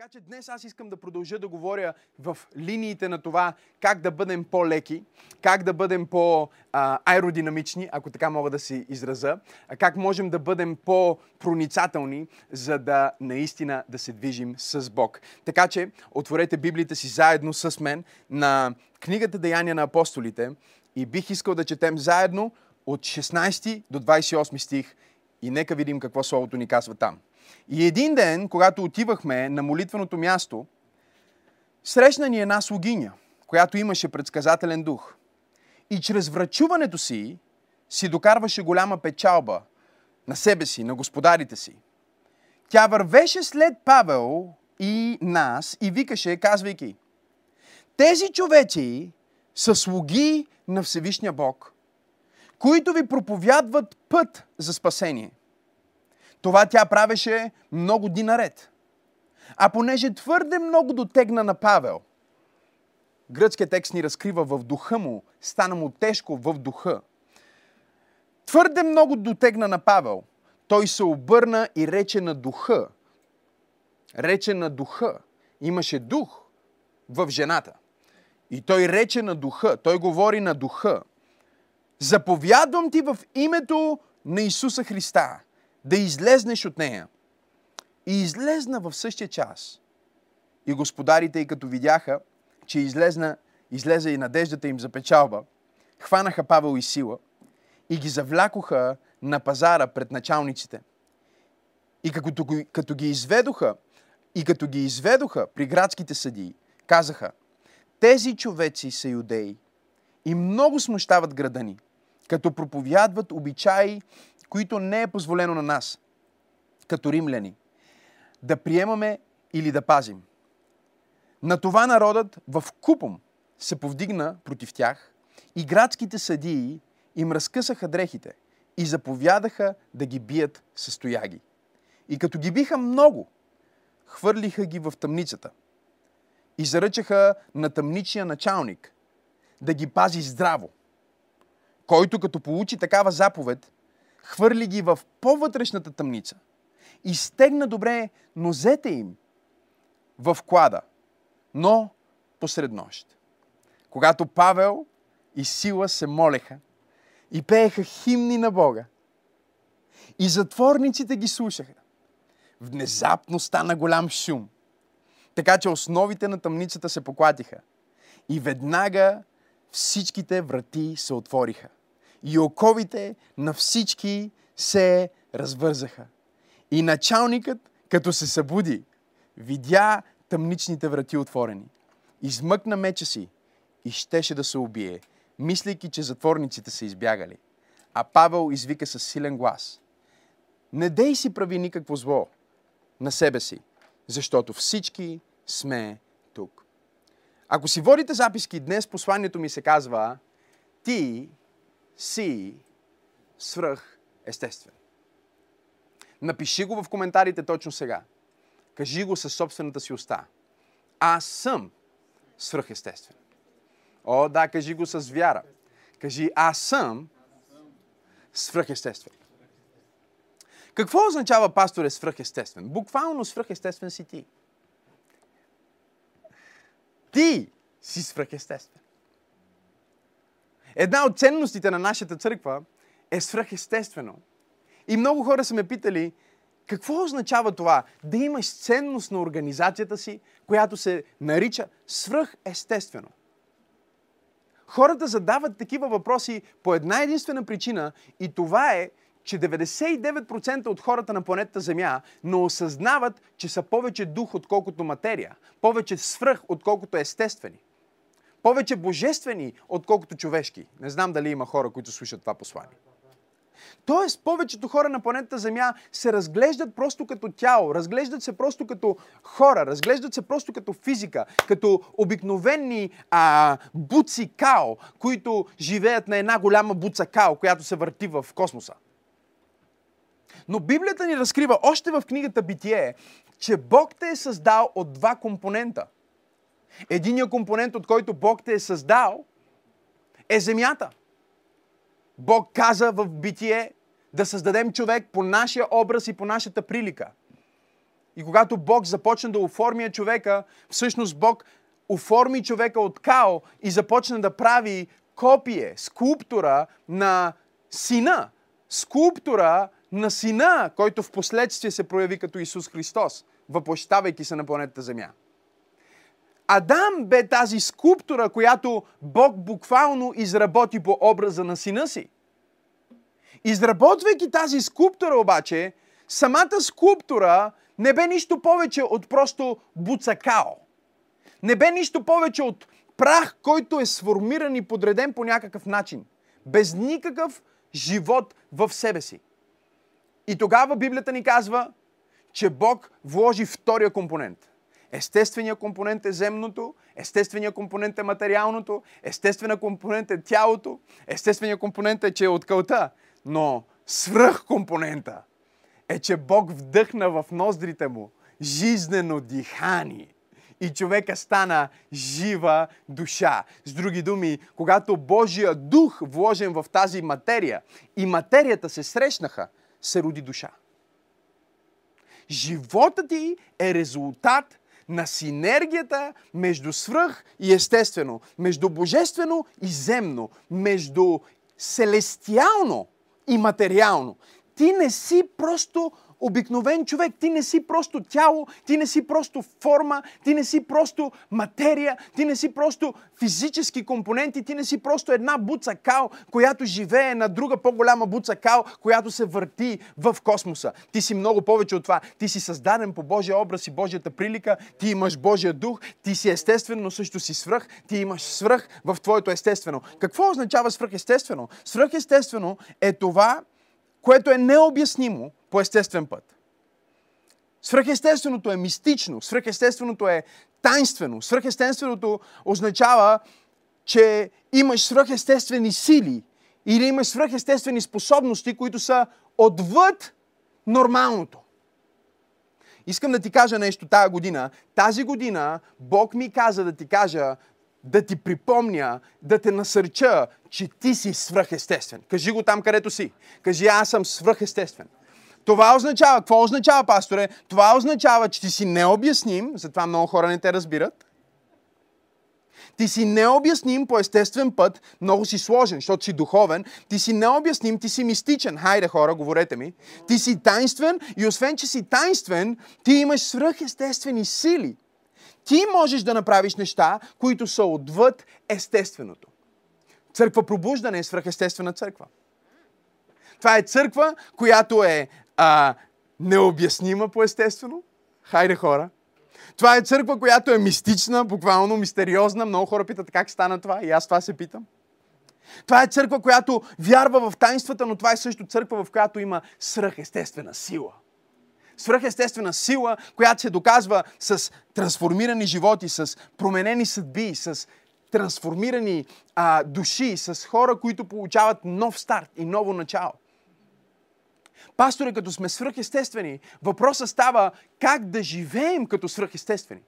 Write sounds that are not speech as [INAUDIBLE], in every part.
Така че днес аз искам да продължа да говоря в линиите на това как да бъдем по-леки, как да бъдем по-аеродинамични, ако така мога да си израза, как можем да бъдем по-проницателни, за да наистина да се движим с Бог. Така че отворете Библията си заедно с мен на книгата Деяния на апостолите и бих искал да четем заедно от 16 до 28 стих и нека видим какво Словото ни казва там. И един ден, когато отивахме на молитвеното място, срещна ни една слугиня, която имаше предсказателен дух. И чрез врачуването си си докарваше голяма печалба на себе си, на господарите си. Тя вървеше след Павел и нас и викаше, казвайки, тези човеци са слуги на Всевишния Бог, които ви проповядват път за спасение. Това тя правеше много дни наред. А понеже твърде много дотегна на Павел, гръцкият текст ни разкрива в духа му, стана му тежко в духа. Твърде много дотегна на Павел. Той се обърна и рече на духа. Рече на духа. Имаше дух в жената. И той рече на духа. Той говори на духа. Заповядвам ти в името на Исуса Христа да излезнеш от нея. И излезна в същия час. И господарите, и като видяха, че излезна, излезе и надеждата им за печалба, хванаха Павел и Сила и ги завлякоха на пазара пред началниците. И като, като ги изведоха, и като ги изведоха при градските съдии, казаха, тези човеци са юдеи и много смущават града ни, като проповядват обичаи които не е позволено на нас, като римляни, да приемаме или да пазим. На това народът в купом се повдигна против тях и градските съдии им разкъсаха дрехите и заповядаха да ги бият с стояги. И като ги биха много, хвърлиха ги в тъмницата и заръчаха на тъмничния началник да ги пази здраво, който като получи такава заповед, хвърли ги в по-вътрешната тъмница и стегна добре нозете им в клада, но посред нощ. Когато Павел и Сила се молеха и пееха химни на Бога, и затворниците ги слушаха, внезапно стана голям шум, така че основите на тъмницата се поклатиха и веднага всичките врати се отвориха и оковите на всички се развързаха. И началникът, като се събуди, видя тъмничните врати отворени. Измъкна меча си и щеше да се убие, мислейки, че затворниците са избягали. А Павел извика със силен глас. Не дей си прави никакво зло на себе си, защото всички сме тук. Ако си водите записки, днес посланието ми се казва Ти си свръх естествен. Напиши го в коментарите точно сега. Кажи го със собствената си уста. Аз съм свръхестествен. О, да, кажи го с вяра. Кажи, аз съм свръхестествен. Какво означава пастор е свръхестествен? Буквално свръхестествен си ти. Ти си свръхестествен. Една от ценностите на нашата църква е свръхестествено. И много хора са ме питали, какво означава това? Да имаш ценност на организацията си, която се нарича свръхестествено. Хората задават такива въпроси по една единствена причина и това е, че 99% от хората на планетата Земя не осъзнават, че са повече дух, отколкото материя, повече свръх, отколкото естествени повече божествени, отколкото човешки. Не знам дали има хора, които слушат това послание. Тоест, повечето хора на планетата Земя се разглеждат просто като тяло, разглеждат се просто като хора, разглеждат се просто като физика, като обикновени а, буци као, които живеят на една голяма буца као, която се върти в космоса. Но Библията ни разкрива още в книгата Битие, че Бог те е създал от два компонента – Единият компонент, от който Бог те е създал, е земята. Бог каза в битие да създадем човек по нашия образ и по нашата прилика. И когато Бог започна да оформя човека, всъщност Бог оформи човека от као и започна да прави копие, скулптура на сина. Скулптура на сина, който в последствие се прояви като Исус Христос, въплощавайки се на планетата Земя. Адам бе тази скулптура, която Бог буквално изработи по образа на сина си. Изработвайки тази скулптура обаче, самата скулптура не бе нищо повече от просто буцакао. Не бе нищо повече от прах, който е сформиран и подреден по някакъв начин. Без никакъв живот в себе си. И тогава Библията ни казва, че Бог вложи втория компонент. Естественият компонент е земното, естественият компонент е материалното, естественият компонент е тялото, естественият компонент е, че е от кълта. Но свръхкомпонента е, че Бог вдъхна в ноздрите му жизнено дихание и човека стана жива душа. С други думи, когато Божия дух вложен в тази материя и материята се срещнаха, се роди душа. Животът ти е резултат на синергията между свръх и естествено, между божествено и земно, между селестиално и материално. Ти не си просто обикновен човек. Ти не си просто тяло, ти не си просто форма, ти не си просто материя, ти не си просто физически компоненти, ти не си просто една буца кал, която живее на друга по-голяма буца кал, която се върти в космоса. Ти си много повече от това. Ти си създаден по Божия образ и Божията прилика, ти имаш Божия дух, ти си естествен, но също си свръх, ти имаш свръх в твоето естествено. Какво означава свръхестествено? Свръхестествено е това, което е необяснимо по естествен път. Свръхестественото е мистично, свръхестественото е тайнствено. Свръхестественото означава, че имаш свръхестествени сили или имаш свръхестествени способности, които са отвъд нормалното. Искам да ти кажа нещо тая година. Тази година Бог ми каза да ти кажа, да ти припомня, да те насърча, че ти си свръхестествен. Кажи го там, където си. Кажи, аз съм свръхестествен. Това означава, какво означава, пасторе? Това означава, че ти си необясним, затова много хора не те разбират. Ти си необясним по естествен път, много си сложен, защото си духовен. Ти си необясним, ти си мистичен. Хайде хора, говорете ми. Ти си тайнствен и освен, че си тайнствен, ти имаш свръхестествени сили. Ти можеш да направиш неща, които са отвъд естественото. Църква пробуждане е свръхестествена църква. Това е църква, която е а, необяснима по-естествено. Хайде хора. Това е църква, която е мистична, буквално мистериозна. Много хора питат как стана това и аз това се питам. Това е църква, която вярва в тайнствата, но това е също църква, в която има свръхестествена сила. Свръхестествена сила, която се доказва с трансформирани животи, с променени съдби, с трансформирани а, души, с хора, които получават нов старт и ново начало. Пасторе, като сме свръхестествени, въпросът става как да живеем като свръхестествени.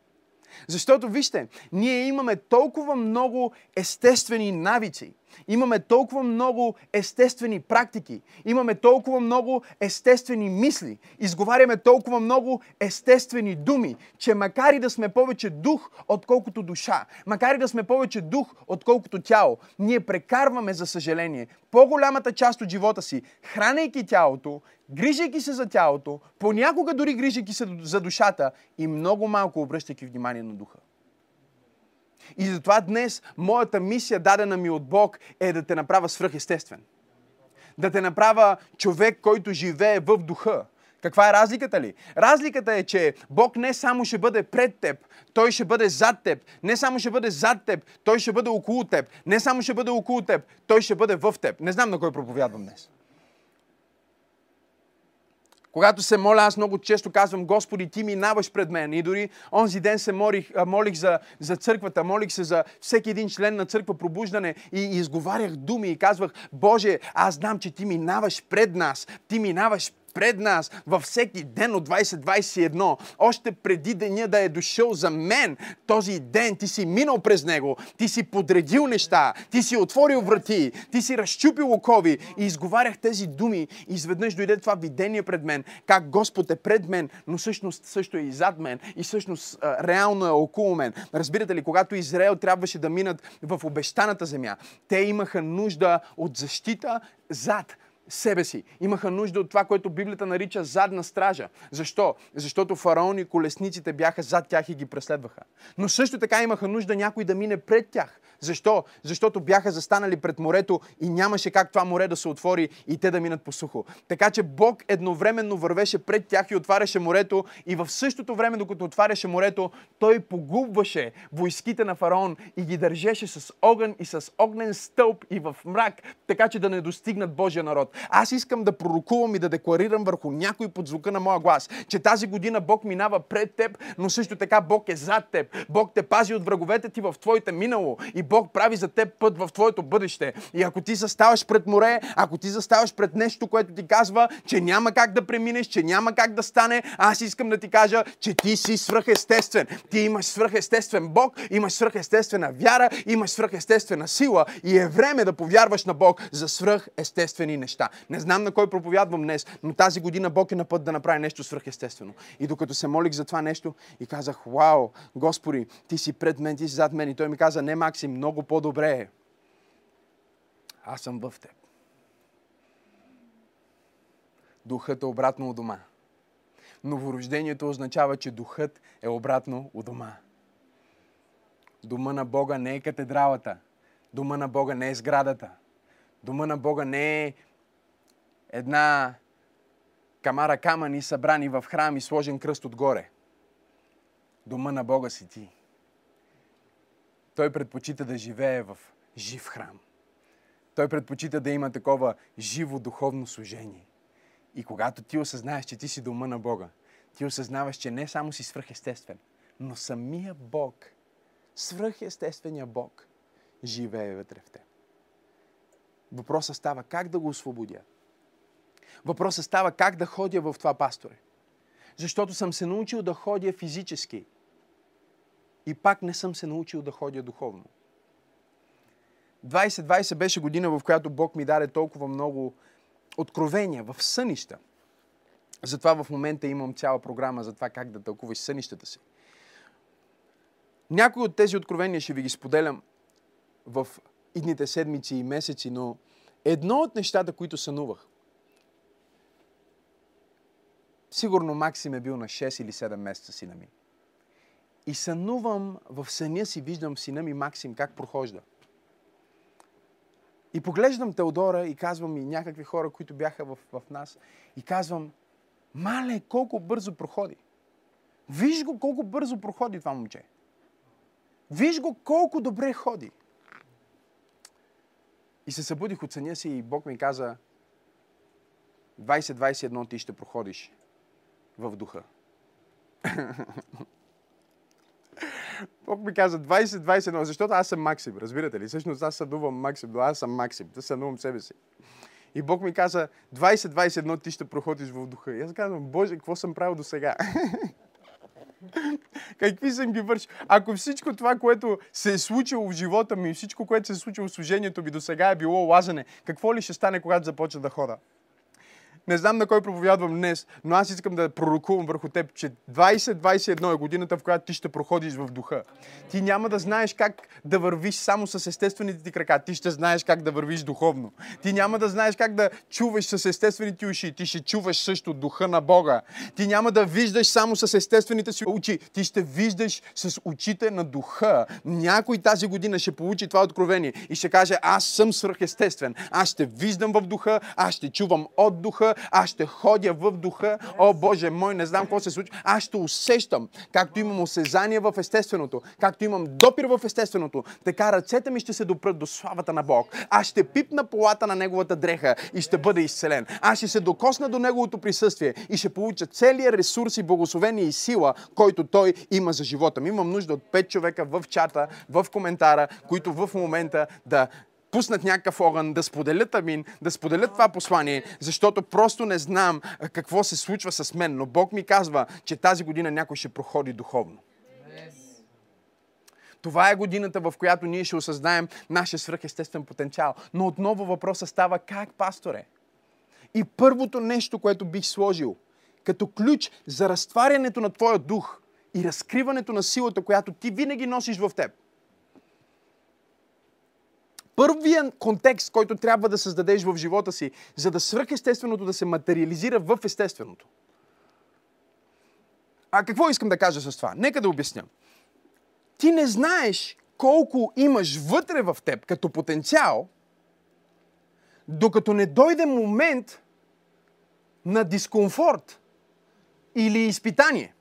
Защото, вижте, ние имаме толкова много естествени навици, имаме толкова много естествени практики, имаме толкова много естествени мисли, изговаряме толкова много естествени думи, че макар и да сме повече дух, отколкото душа, макар и да сме повече дух, отколкото тяло, ние прекарваме, за съжаление, по-голямата част от живота си, хранейки тялото, грижайки се за тялото, понякога дори грижайки се за душата и много малко обръщайки внимание на духа. И затова днес моята мисия, дадена ми от Бог, е да те направя свръхестествен. Да те направя човек, който живее в духа. Каква е разликата ли? Разликата е, че Бог не само ще бъде пред теб, Той ще бъде зад теб. Не само ще бъде зад теб, Той ще бъде около теб. Не само ще бъде около теб, Той ще бъде в теб. Не знам на кой проповядвам днес. Когато се моля, аз много често казвам, Господи, ти минаваш пред мен. И дори онзи ден се молих, молих за, за църквата, молих се за всеки един член на църква пробуждане и, и изговарях думи и казвах, Боже, аз знам, че ти минаваш пред нас. Ти минаваш пред нас във всеки ден от 2021, още преди деня да е дошъл за мен, този ден ти си минал през него, ти си подредил неща, ти си отворил врати, ти си разчупил окови и изговарях тези думи и изведнъж дойде това видение пред мен, как Господ е пред мен, но всъщност също е и зад мен и всъщност реално е около мен. Разбирате ли, когато Израел трябваше да минат в обещаната земя, те имаха нужда от защита зад себе си. Имаха нужда от това, което Библията нарича задна стража. Защо? Защото фараон и колесниците бяха зад тях и ги преследваха. Но също така имаха нужда някой да мине пред тях. Защо? Защото бяха застанали пред морето и нямаше как това море да се отвори и те да минат по сухо. Така че Бог едновременно вървеше пред тях и отваряше морето и в същото време, докато отваряше морето, той погубваше войските на фараон и ги държеше с огън и с огнен стълб и в мрак, така че да не достигнат Божия народ. Аз искам да пророкувам и да декларирам върху някой под звука на моя глас, че тази година Бог минава пред теб, но също така Бог е зад теб. Бог те пази от враговете ти в твоите минало и Бог прави за теб път в твоето бъдеще. И ако ти заставаш пред море, ако ти заставаш пред нещо, което ти казва, че няма как да преминеш, че няма как да стане, аз искам да ти кажа, че ти си свръхестествен. Ти имаш свръхестествен Бог, имаш свръхестествена вяра, имаш свръхестествена сила и е време да повярваш на Бог за свръхестествени неща. Не знам на кой проповядвам днес, но тази година Бог е на път да направи нещо свръхестествено. И докато се молих за това нещо и казах, вау, Господи, ти си пред мен, ти си зад мен. И той ми каза, не, Максим, много по-добре е. Аз съм в теб. Духът е обратно у дома. Новорождението означава, че духът е обратно у дома. Дома на Бога не е катедралата. Дома на Бога не е сградата. Дома на Бога не е една камара камъни събрани в храм и сложен кръст отгоре. Дома на Бога си ти. Той предпочита да живее в жив храм. Той предпочита да има такова живо духовно служение. И когато ти осъзнаеш, че ти си дома на Бога, ти осъзнаваш, че не само си свръхестествен, но самия Бог, свръхестествения Бог, живее вътре в теб. Въпросът става как да го освободя. Въпросът става как да ходя в това пасторе. Защото съм се научил да ходя физически. И пак не съм се научил да ходя духовно. 2020 беше година, в която Бог ми даде толкова много откровения в сънища. Затова в момента имам цяла програма за това как да тълкуваш сънищата си. Някои от тези откровения ще ви ги споделям в идните седмици и месеци, но едно от нещата, които сънувах, Сигурно Максим е бил на 6 или 7 месеца сина ми. И сънувам в съня си, виждам сина ми Максим как прохожда. И поглеждам Теодора и казвам и някакви хора, които бяха в, в нас, и казвам, мале, колко бързо проходи. Виж го колко бързо проходи това момче. Виж го колко добре ходи. И се събудих от съня си и Бог ми каза, 20-21 ти ще проходиш в духа. [LAUGHS] Бог ми каза 20-21, защото аз съм Максим, разбирате ли? Всъщност аз съдувам Максим, но аз съм Максим, да съдувам себе си. И Бог ми каза 20-21 ти ще проходиш в духа. И аз казвам, Боже, какво съм правил до сега? [LAUGHS] Какви съм ги вършил? Ако всичко това, което се е случило в живота ми, всичко, което се е случило в служението ми до сега е било лазане, какво ли ще стане, когато започна да хода? Не знам на кой проповядвам днес, но аз искам да пророкувам върху теб, че 2021 е годината, в която ти ще проходиш в духа. Ти няма да знаеш как да вървиш само с естествените ти крака. Ти ще знаеш как да вървиш духовно. Ти няма да знаеш как да чуваш с естествените уши. Ти ще чуваш също духа на Бога. Ти няма да виждаш само с естествените си очи. Ти ще виждаш с очите на духа. Някой тази година ще получи това откровение и ще каже, аз съм свръхестествен. Аз ще виждам в духа, аз ще чувам от духа, аз ще ходя в духа. О, Боже мой, не знам какво се случва. Аз ще усещам, както имам осезание в естественото, както имам допир в естественото, така ръцете ми ще се допрат до славата на Бог. Аз ще пипна полата на Неговата дреха и ще бъда изцелен. Аз ще се докосна до Неговото присъствие и ще получа целият ресурс и благословение и сила, който Той има за живота ми. Имам нужда от пет човека в чата, в коментара, които в момента да пуснат някакъв огън, да споделят амин, да споделят това послание, защото просто не знам какво се случва с мен. Но Бог ми казва, че тази година някой ще проходи духовно. Това е годината, в която ние ще осъзнаем нашия свръхестествен потенциал. Но отново въпросът става как, пасторе? И първото нещо, което бих сложил като ключ за разтварянето на твоя дух и разкриването на силата, която ти винаги носиш в теб. Първият контекст, който трябва да създадеш в живота си, за да свръхестественото да се материализира в естественото. А какво искам да кажа с това? Нека да обясня. Ти не знаеш колко имаш вътре в теб като потенциал, докато не дойде момент на дискомфорт или изпитание.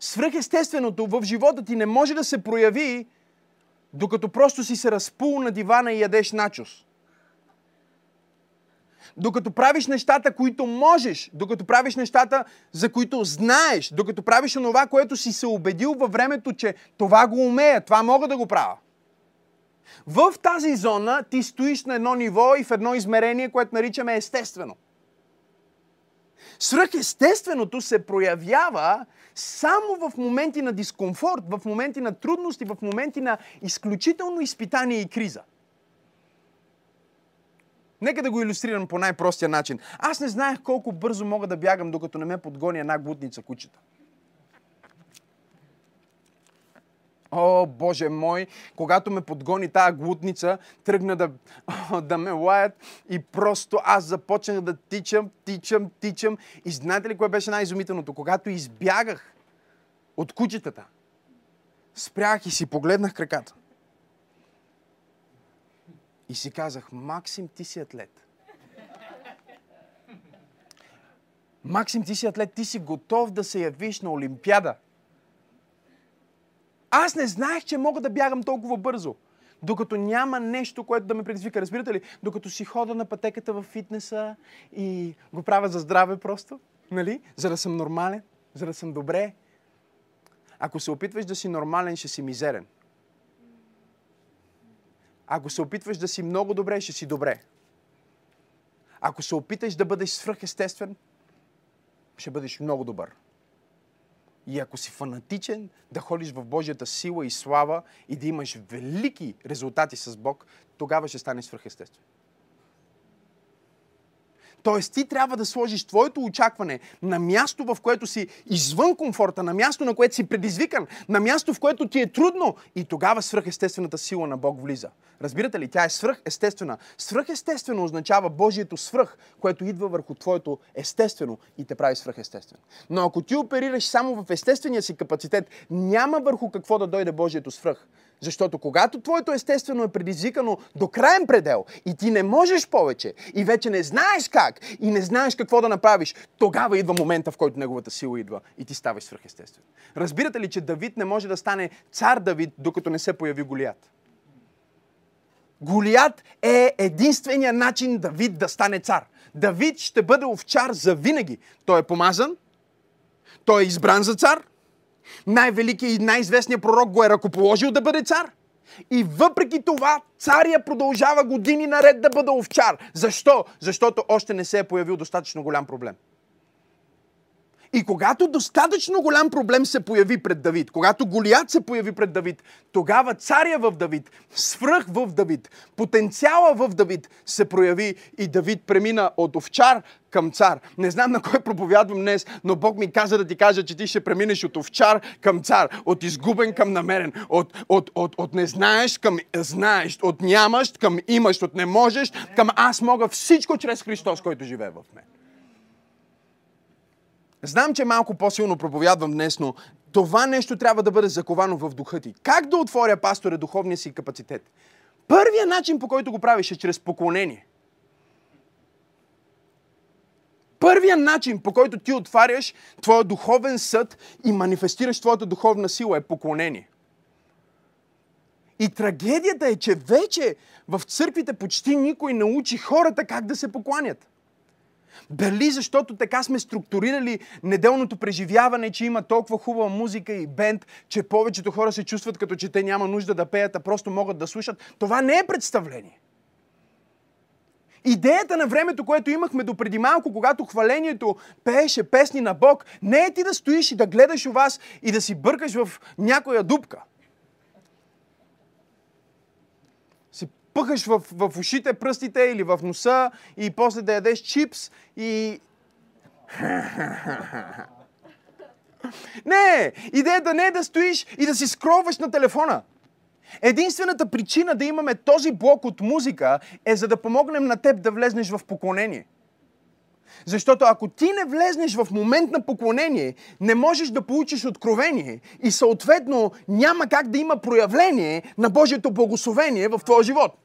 Свръхестественото в живота ти не може да се прояви, докато просто си се разпул на дивана и ядеш начос. Докато правиш нещата, които можеш, докато правиш нещата, за които знаеш, докато правиш онова, което си се убедил във времето, че това го умея, това мога да го правя. В тази зона ти стоиш на едно ниво и в едно измерение, което наричаме естествено. Свръхестественото се проявява само в моменти на дискомфорт, в моменти на трудности, в моменти на изключително изпитание и криза. Нека да го иллюстрирам по най-простия начин. Аз не знаех колко бързо мога да бягам, докато не ме подгони една глутница кучета. О, Боже мой, когато ме подгони тази глутница, тръгна да, [LAUGHS] да ме лаят и просто аз започнах да тичам, тичам, тичам. И знаете ли кое беше най-изумителното? Когато избягах от кучетата, спрях и си погледнах краката. И си казах, Максим, ти си атлет. Максим, ти си атлет, ти си готов да се явиш на Олимпиада. Аз не знаех, че мога да бягам толкова бързо. Докато няма нещо, което да ме предизвика. Разбирате ли? Докато си хода на пътеката в фитнеса и го правя за здраве просто, нали? За да съм нормален, за да съм добре. Ако се опитваш да си нормален, ще си мизерен. Ако се опитваш да си много добре, ще си добре. Ако се опиташ да бъдеш свръхестествен, ще бъдеш много добър. И ако си фанатичен да ходиш в Божията сила и слава и да имаш велики резултати с Бог, тогава ще станеш свръхестествен. Тоест ти трябва да сложиш твоето очакване на място, в което си извън комфорта, на място, на което си предизвикан, на място, в което ти е трудно и тогава свръхестествената сила на Бог влиза. Разбирате ли? Тя е свръхестествена. Свръхестествено означава Божието свръх, което идва върху твоето естествено и те прави свръхестествено. Но ако ти оперираш само в естествения си капацитет, няма върху какво да дойде Божието свръх. Защото когато твоето естествено е предизвикано до крайен предел и ти не можеш повече и вече не знаеш как и не знаеш какво да направиш, тогава идва момента, в който неговата сила идва и ти ставаш свръхестествен. Разбирате ли, че Давид не може да стане цар Давид, докато не се появи Голият? Голият е единствения начин Давид да стане цар. Давид ще бъде овчар за винаги. Той е помазан, той е избран за цар – най-великият и най-известният пророк го е ръкоположил да бъде цар. И въпреки това, царя продължава години наред да бъде овчар. Защо? Защото още не се е появил достатъчно голям проблем. И когато достатъчно голям проблем се появи пред Давид, когато Голият се появи пред Давид, тогава царя в Давид, свръх в Давид, потенциала в Давид се прояви и Давид премина от овчар към цар. Не знам на кой проповядвам днес, но Бог ми каза да ти кажа, че ти ще преминеш от овчар към цар, от изгубен към намерен, от, от, от, от не знаеш към знаеш, от нямаш към имаш, от не можеш към аз мога всичко чрез Христос, който живее в мен. Знам, че малко по-силно проповядвам днес, но това нещо трябва да бъде заковано в духа ти. Как да отворя, пасторе, духовния си капацитет? Първият начин, по който го правиш, е чрез поклонение. Първият начин, по който ти отваряш твоя духовен съд и манифестираш твоята духовна сила е поклонение. И трагедията е, че вече в църквите почти никой не учи хората как да се покланят. Дали защото така сме структурирали неделното преживяване, че има толкова хубава музика и бенд, че повечето хора се чувстват като че те няма нужда да пеят, а просто могат да слушат. Това не е представление. Идеята на времето, което имахме до преди малко, когато хвалението пееше песни на Бог, не е ти да стоиш и да гледаш у вас и да си бъркаш в някоя дупка. Пъхаш в, в ушите пръстите или в носа и после да ядеш чипс и... [LAUGHS] Не! Идеята не е да стоиш и да си скроваш на телефона. Единствената причина да имаме този блок от музика е за да помогнем на теб да влезнеш в поклонение. Защото ако ти не влезнеш в момент на поклонение, не можеш да получиш откровение и съответно няма как да има проявление на Божието благословение в твоя живот.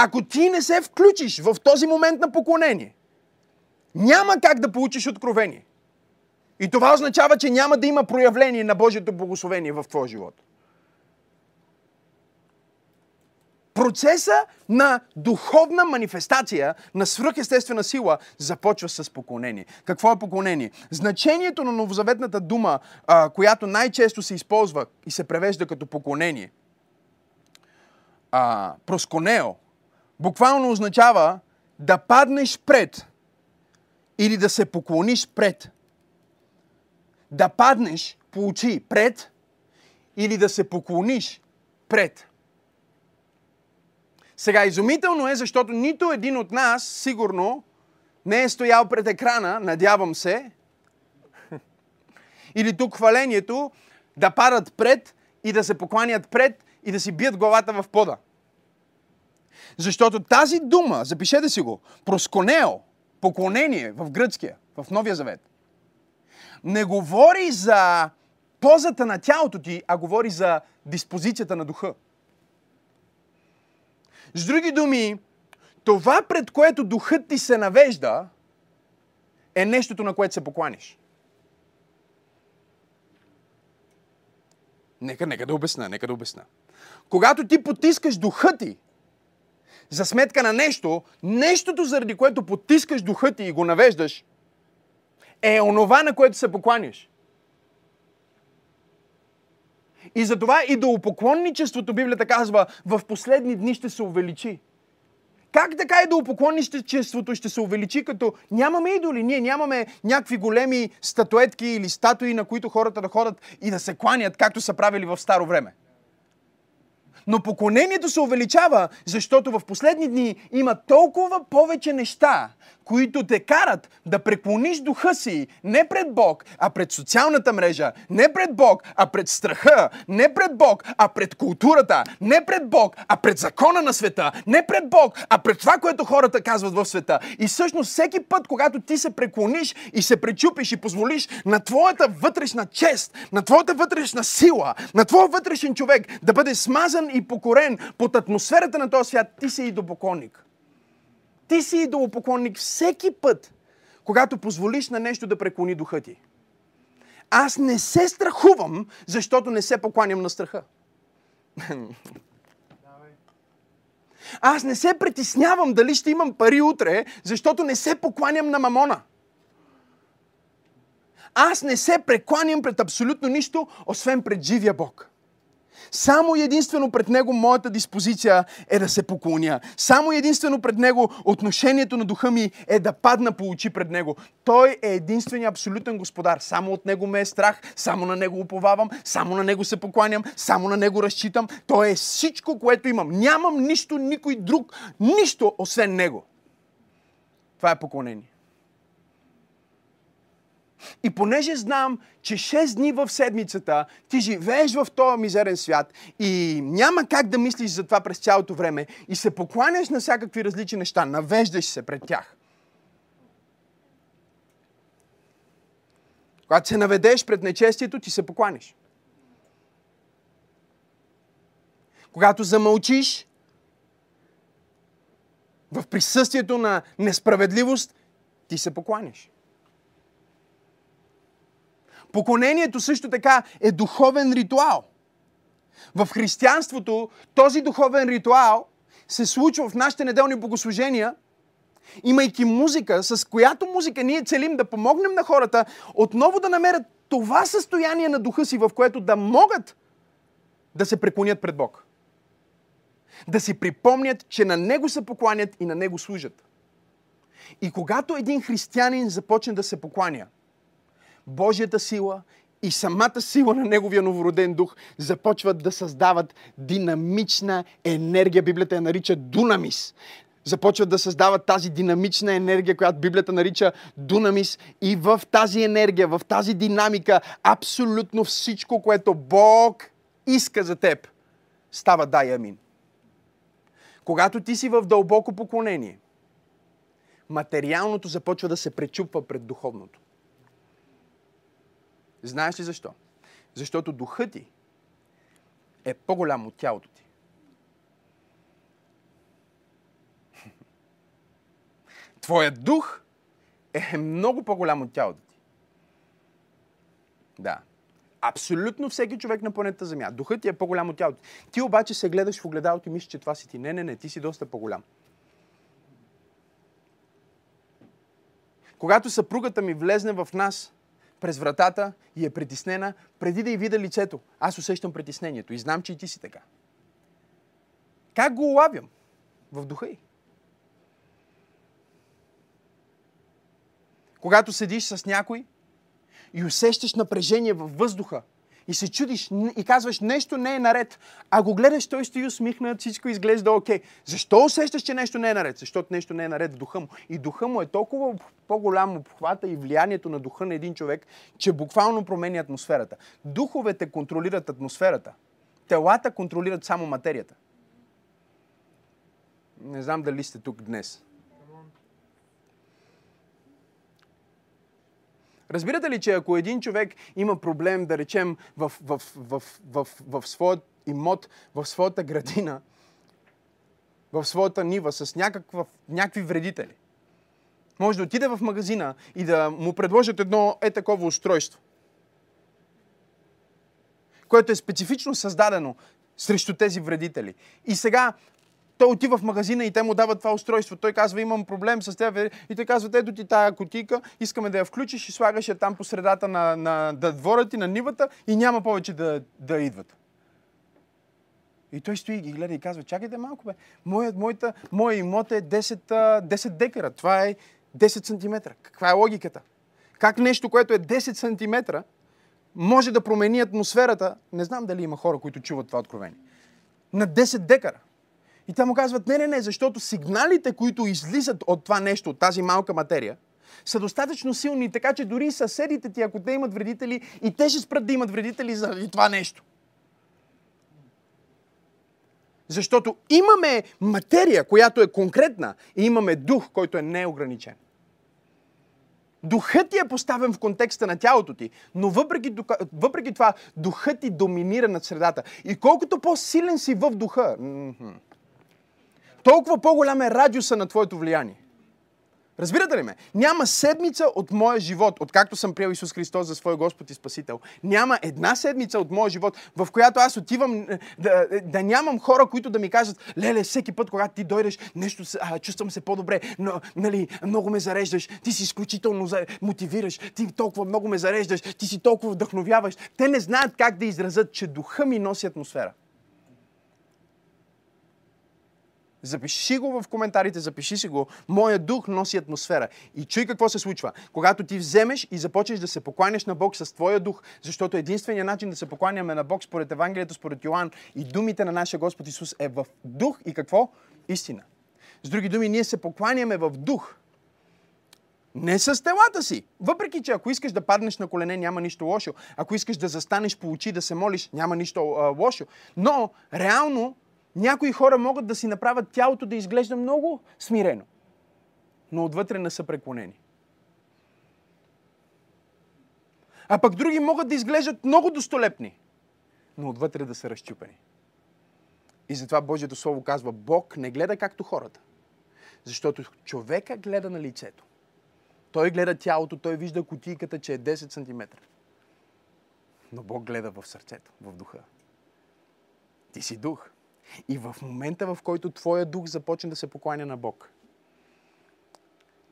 Ако ти не се включиш в този момент на поклонение, няма как да получиш откровение. И това означава, че няма да има проявление на Божието благословение в твоя живот. Процеса на духовна манифестация на свръхестествена сила започва с поклонение. Какво е поклонение? Значението на новозаветната дума, която най-често се използва и се превежда като поклонение, просконео, буквално означава да паднеш пред или да се поклониш пред да паднеш по очи пред или да се поклониш пред. Сега, изумително е, защото нито един от нас, сигурно, не е стоял пред екрана, надявам се, [LAUGHS] или тук хвалението, да падат пред и да се покланят пред и да си бият главата в пода. Защото тази дума, запишете си го, просконео, поклонение в гръцкия, в Новия Завет, не говори за позата на тялото ти, а говори за диспозицията на духа. С други думи, това, пред което духът ти се навежда, е нещото, на което се покланиш. Нека, нека да обясна, нека да обясна. Когато ти потискаш духа ти за сметка на нещо, нещото, заради което потискаш духа ти и го навеждаш, е онова, на което се покланяш. И затова идолопоклонничеството, Библията казва, в последни дни ще се увеличи. Как така идолопоклонничеството ще се увеличи, като нямаме идоли? Ние нямаме някакви големи статуетки или статуи, на които хората да ходят и да се кланят, както са правили в старо време. Но поклонението се увеличава, защото в последни дни има толкова повече неща, които те карат да преклониш духа си не пред Бог, а пред социалната мрежа, не пред Бог, а пред страха, не пред Бог, а пред културата, не пред Бог, а пред закона на света, не пред Бог, а пред това, което хората казват в света. И всъщност всеки път, когато ти се преклониш и се пречупиш и позволиш на твоята вътрешна чест, на твоята вътрешна сила, на твоя вътрешен човек да бъде смазан и покорен под атмосферата на този свят, ти си и допоконник. Ти си идолопоклонник всеки път, когато позволиш на нещо да преклони духа ти. Аз не се страхувам, защото не се покланям на страха. Аз не се притеснявам дали ще имам пари утре, защото не се покланям на мамона. Аз не се прекланям пред абсолютно нищо, освен пред живия Бог. Само единствено пред Него моята диспозиция е да се поклоня. Само единствено пред Него отношението на духа ми е да падна по очи пред Него. Той е единственият абсолютен господар. Само от Него ме е страх, само на Него уповавам, само на Него се покланям, само на Него разчитам. Той е всичко, което имам. Нямам нищо, никой друг, нищо освен Него. Това е поклонение. И понеже знам, че 6 дни в седмицата ти живееш в този мизерен свят и няма как да мислиш за това през цялото време и се покланяш на всякакви различни неща, навеждаш се пред тях. Когато се наведеш пред нечестието, ти се покланиш. Когато замълчиш в присъствието на несправедливост, ти се покланиш. Поклонението също така е духовен ритуал. В християнството този духовен ритуал се случва в нашите неделни богослужения, имайки музика, с която музика ние целим да помогнем на хората отново да намерят това състояние на духа си, в което да могат да се преклонят пред Бог. Да си припомнят, че на Него се покланят и на Него служат. И когато един християнин започне да се покланя, Божията сила и самата сила на Неговия новороден дух започват да създават динамична енергия. Библията я нарича дунамис. Започват да създават тази динамична енергия, която Библията нарича дунамис. И в тази енергия, в тази динамика, абсолютно всичко, което Бог иска за теб, става дай амин. Когато ти си в дълбоко поклонение, материалното започва да се пречупва пред духовното. Знаеш ли защо? Защото духът ти е по-голям от тялото ти. [LAUGHS] Твоят дух е много по-голям от тялото ти. Да. Абсолютно всеки човек на планета Земя. Духът ти е по-голям от тялото. Ти обаче се гледаш в огледалото и мислиш, че това си ти. Не, не, не, ти си доста по-голям. Когато съпругата ми влезне в нас през вратата и е притеснена, преди да й видя лицето, аз усещам притеснението и знам, че и ти си така. Как го улавям? В духа й. Когато седиш с някой и усещаш напрежение във въздуха и се чудиш и казваш нещо не е наред, а го гледаш, той стои усмихнат, всичко изглежда окей. Защо усещаш, че нещо не е наред? Защото нещо не е наред в духа му. И духа му е толкова по-голям обхвата и влиянието на духа на един човек, че буквално променя атмосферата. Духовете контролират атмосферата. Телата контролират само материята. Не знам дали сте тук днес. Разбирате ли, че ако един човек има проблем, да речем, в, в, в, в, своят имот, в своята градина, в своята нива с някаква, някакви вредители, може да отиде в магазина и да му предложат едно е такова устройство, което е специфично създадено срещу тези вредители. И сега той отива в магазина и те му дават това устройство. Той казва, имам проблем с теб. И той казва, ето ти тая котика, искаме да я включиш и слагаш я там по средата на, на, на двора ти, на нивата и няма повече да, да идват. И той стои и ги гледа и казва, чакайте малко бе, моят, моята, моя имот е 10, 10 декара, това е 10 см. Каква е логиката? Как нещо, което е 10 см, може да промени атмосферата? Не знам дали има хора, които чуват това откровение. На 10 декара. И те му казват, не, не, не, защото сигналите, които излизат от това нещо, от тази малка материя, са достатъчно силни, така че дори съседите ти, ако те имат вредители, и те ще спрат да имат вредители заради това нещо. Защото имаме материя, която е конкретна, и имаме дух, който е неограничен. Духът ти е поставен в контекста на тялото ти, но въпреки, въпреки това, духът ти доминира над средата. И колкото по-силен си в духа, толкова по-голям е радиуса на твоето влияние. Разбирате ли ме? Няма седмица от моя живот, откакто съм приел Исус Христос за свой Господ и Спасител. Няма една седмица от моя живот, в която аз отивам е, да, е, да нямам хора, които да ми кажат, леле, всеки път, когато ти дойдеш, нещо, а, чувствам се по-добре, но, нали, много ме зареждаш, ти си изключително мотивираш, ти толкова много ме зареждаш, ти си толкова вдъхновяваш. Те не знаят как да изразят, че духа ми носи атмосфера. Запиши го в коментарите, запиши си го. Моя дух носи атмосфера. И чуй какво се случва. Когато ти вземеш и започнеш да се покланяш на Бог с твоя дух, защото единственият начин да се покланяме на Бог според Евангелието, според Йоан и думите на нашия Господ Исус е в дух и какво? Истина. С други думи, ние се покланяме в дух. Не с телата си. Въпреки, че ако искаш да паднеш на колене, няма нищо лошо. Ако искаш да застанеш по очи, да се молиш, няма нищо а, лошо. Но, реално, някои хора могат да си направят тялото да изглежда много смирено, но отвътре не са преклонени. А пък други могат да изглеждат много достолепни, но отвътре да са разчупени. И затова Божието Слово казва, Бог не гледа както хората. Защото човека гледа на лицето. Той гледа тялото, той вижда кутийката, че е 10 см. Но Бог гледа в сърцето, в духа. Ти си дух. И в момента, в който твоя дух започне да се покланя на Бог,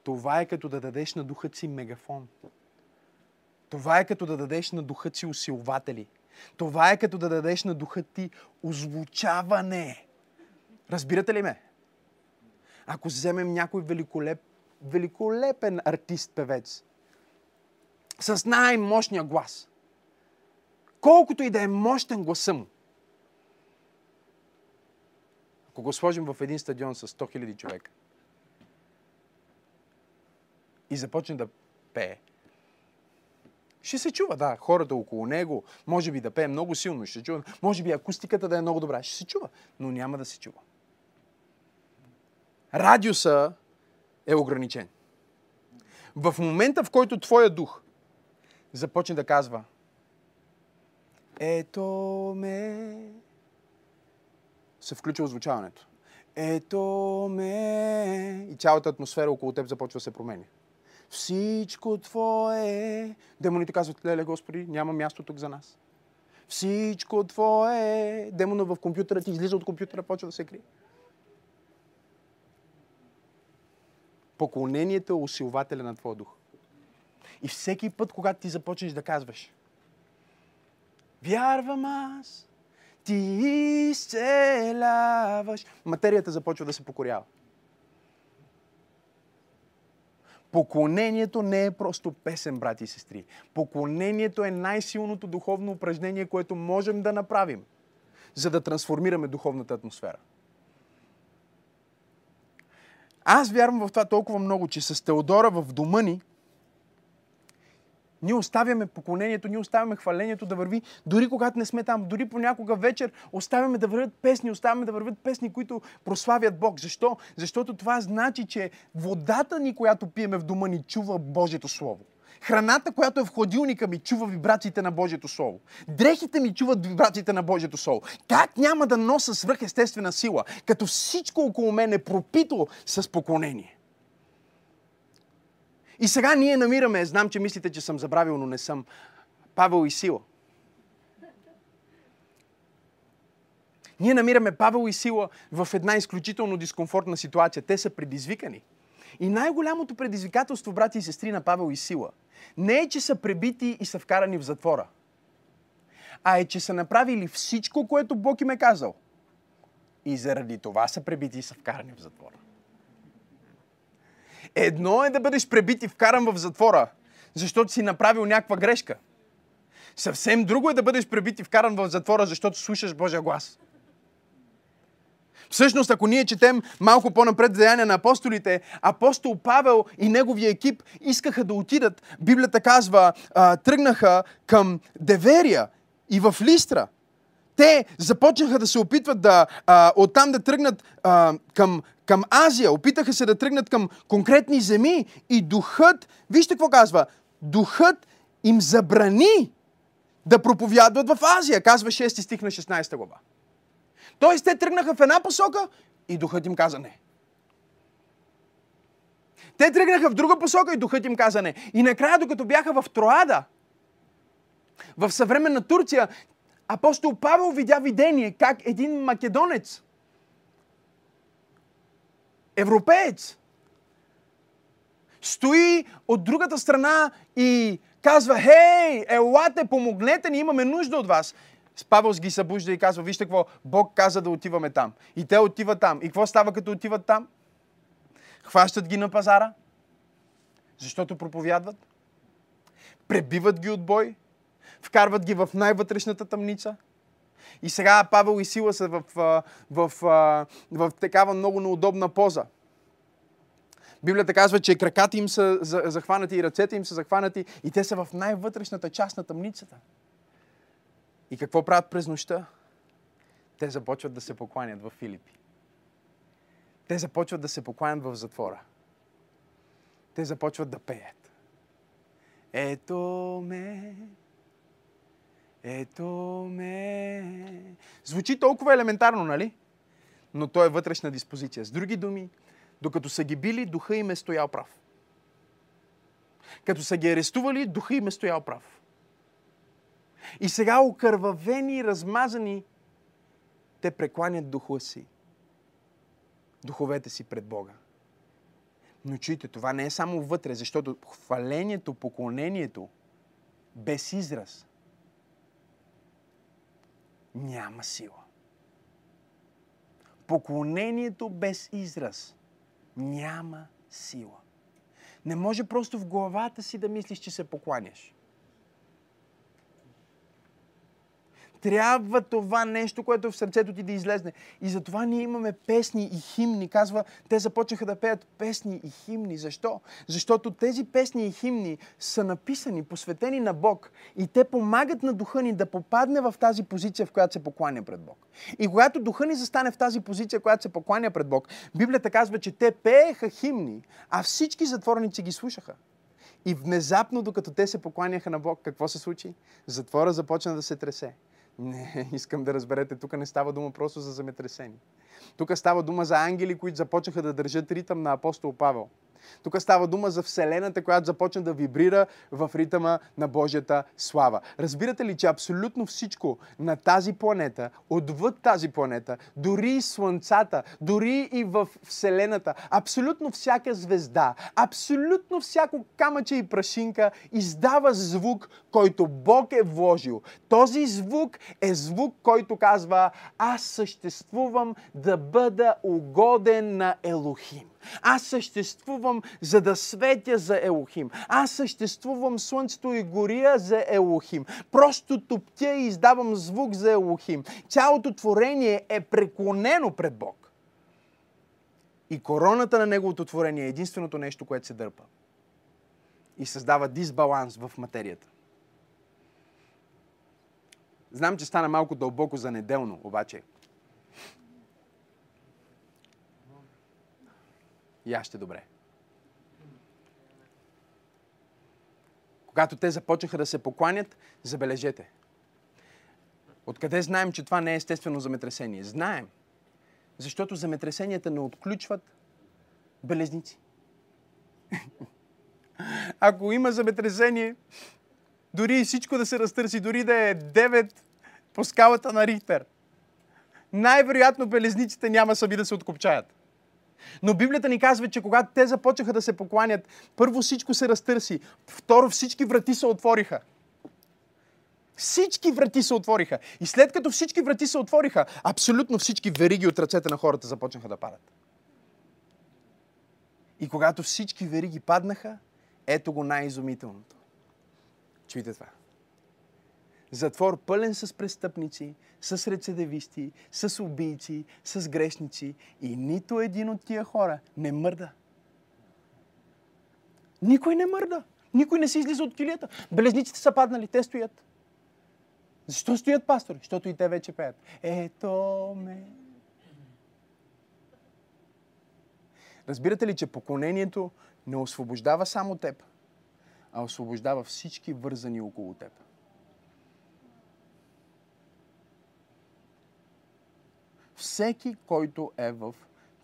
това е като да дадеш на духът си мегафон. Това е като да дадеш на духът си усилватели. Това е като да дадеш на духът ти озвучаване. Разбирате ли ме? Ако вземем някой великолеп, великолепен артист-певец с най-мощния глас, колкото и да е мощен гласа му, ако го сложим в един стадион с 100 000 човека и започне да пее, ще се чува, да, хората около него, може би да пее много силно, ще се чува, може би акустиката да е много добра, ще се чува, но няма да се чува. Радиуса е ограничен. В момента, в който твоя дух започне да казва Ето ме, се включва озвучаването. Ето ме. И цялата атмосфера около теб започва да се променя. Всичко Твое. Демоните казват, леле, Господи, няма място тук за нас. Всичко Твое. Демона в компютъра ти излиза от компютъра, почва да се крие. Поклонението е усилвателя на Твоя дух. И всеки път, когато ти започнеш да казваш, вярвам аз, ти изцеляваш, материята започва да се покорява. Поклонението не е просто песен, брати и сестри. Поклонението е най-силното духовно упражнение, което можем да направим, за да трансформираме духовната атмосфера. Аз вярвам в това толкова много, че с Теодора в дома ни, ние оставяме поклонението, ние оставяме хвалението да върви, дори когато не сме там, дори понякога вечер оставяме да вървят песни, оставяме да вървят песни, които прославят Бог. Защо? Защото това значи, че водата ни, която пиеме в дома ни, чува Божието Слово. Храната, която е в хладилника ми, чува вибрациите на Божието Слово. Дрехите ми чуват вибрациите на Божието Слово. Как няма да носа свръхестествена сила, като всичко около мен е пропито с поклонение? И сега ние намираме, знам, че мислите, че съм забравил, но не съм, Павел и Сила. Ние намираме Павел и Сила в една изключително дискомфортна ситуация. Те са предизвикани. И най-голямото предизвикателство, брати и сестри, на Павел и Сила, не е, че са пребити и са вкарани в затвора, а е, че са направили всичко, което Бог им е казал. И заради това са пребити и са вкарани в затвора. Едно е да бъдеш пребит и вкаран в затвора, защото си направил някаква грешка. Съвсем друго е да бъдеш пребит и вкаран в затвора, защото слушаш Божия глас. Всъщност, ако ние четем малко по-напред Деяния на апостолите, апостол Павел и неговия екип искаха да отидат. Библията казва, тръгнаха към Деверия и в Листра. Те започнаха да се опитват да а, оттам да тръгнат а, към, към Азия. Опитаха се да тръгнат към конкретни земи и духът, вижте какво казва, духът им забрани да проповядват в Азия, казва 6 стих на 16 глава. Тоест те тръгнаха в една посока и духът им каза не. Те тръгнаха в друга посока и духът им каза не. И накрая, докато бяха в Троада, в съвременна Турция, апостол Павел видя видение как един македонец, европеец, стои от другата страна и казва, хей, елате, помогнете ни, имаме нужда от вас. Павел ги събужда и казва, вижте какво, Бог каза да отиваме там. И те отиват там. И какво става като отиват там? Хващат ги на пазара, защото проповядват. Пребиват ги от бой. Вкарват ги в най-вътрешната тъмница. И сега Павел и Сила са в, в, в, в, в такава много неудобна поза. Библията казва, че краката им са захванати и ръцете им са захванати и те са в най-вътрешната част на тъмницата. И какво правят през нощта? Те започват да се покланят в Филипи. Те започват да се покланят в затвора. Те започват да пеят. Ето ме, ето ме. Звучи толкова елементарно, нали? Но то е вътрешна диспозиция. С други думи, докато са ги били, духа им е стоял прав. Като са ги арестували, духа им е стоял прав. И сега окървавени размазани, те прекланят духа си, духовете си пред Бога. Но чуйте, това не е само вътре, защото хвалението, поклонението без израз няма сила. Поклонението без израз няма сила. Не може просто в главата си да мислиш, че се покланяш. Трябва това нещо, което е в сърцето ти да излезне. И затова ние имаме песни и химни. Казва, те започнаха да пеят песни и химни. Защо? Защото тези песни и химни са написани, посветени на Бог. И те помагат на духа ни да попадне в тази позиция, в която се покланя пред Бог. И когато духа ни застане в тази позиция, която се покланя пред Бог, Библията казва, че те пееха химни, а всички затворници ги слушаха. И внезапно, докато те се покланяха на Бог, какво се случи? Затвора започна да се тресе. Не, [LAUGHS] искам да разберете, тук не става дума просто за земетресение. Тук става дума за ангели, които започнаха да държат ритъм на апостол Павел. Тук става дума за Вселената, която започна да вибрира в ритъма на Божията слава. Разбирате ли, че абсолютно всичко на тази планета, отвъд тази планета, дори и Слънцата, дори и в Вселената, абсолютно всяка звезда, абсолютно всяко камъче и прашинка издава звук, който Бог е вложил. Този звук е звук, който казва, аз съществувам да бъда угоден на Елохим. Аз съществувам за да светя за Елохим. Аз съществувам слънцето и гория за Елохим. Просто топтя и издавам звук за Елохим. Цялото творение е преклонено пред Бог. И короната на неговото творение е единственото нещо, което се дърпа. И създава дисбаланс в материята. Знам, че стана малко дълбоко за неделно, обаче – яще добре. Когато те започнаха да се покланят, забележете. Откъде знаем, че това не е естествено земетресение? Знаем. Защото земетресенията не отключват белезници. [LAUGHS] Ако има земетресение, дори всичко да се разтърси, дори да е 9 по скалата на Рихтер, най-вероятно белезниците няма сами да се откопчаят. Но Библията ни казва, че когато те започнаха да се покланят, първо всичко се разтърси, второ всички врати се отвориха. Всички врати се отвориха. И след като всички врати се отвориха, абсолютно всички вериги от ръцете на хората започнаха да падат. И когато всички вериги паднаха, ето го най-изумителното. Чуйте това затвор пълен с престъпници, с рецидивисти, с убийци, с грешници и нито един от тия хора не мърда. Никой не мърда. Никой не се излиза от килията. Белезниците са паднали, те стоят. Защо стоят пастори? Защото и те вече пеят. Ето ме. Разбирате ли, че поклонението не освобождава само теб, а освобождава всички вързани около теб. Всеки, който е в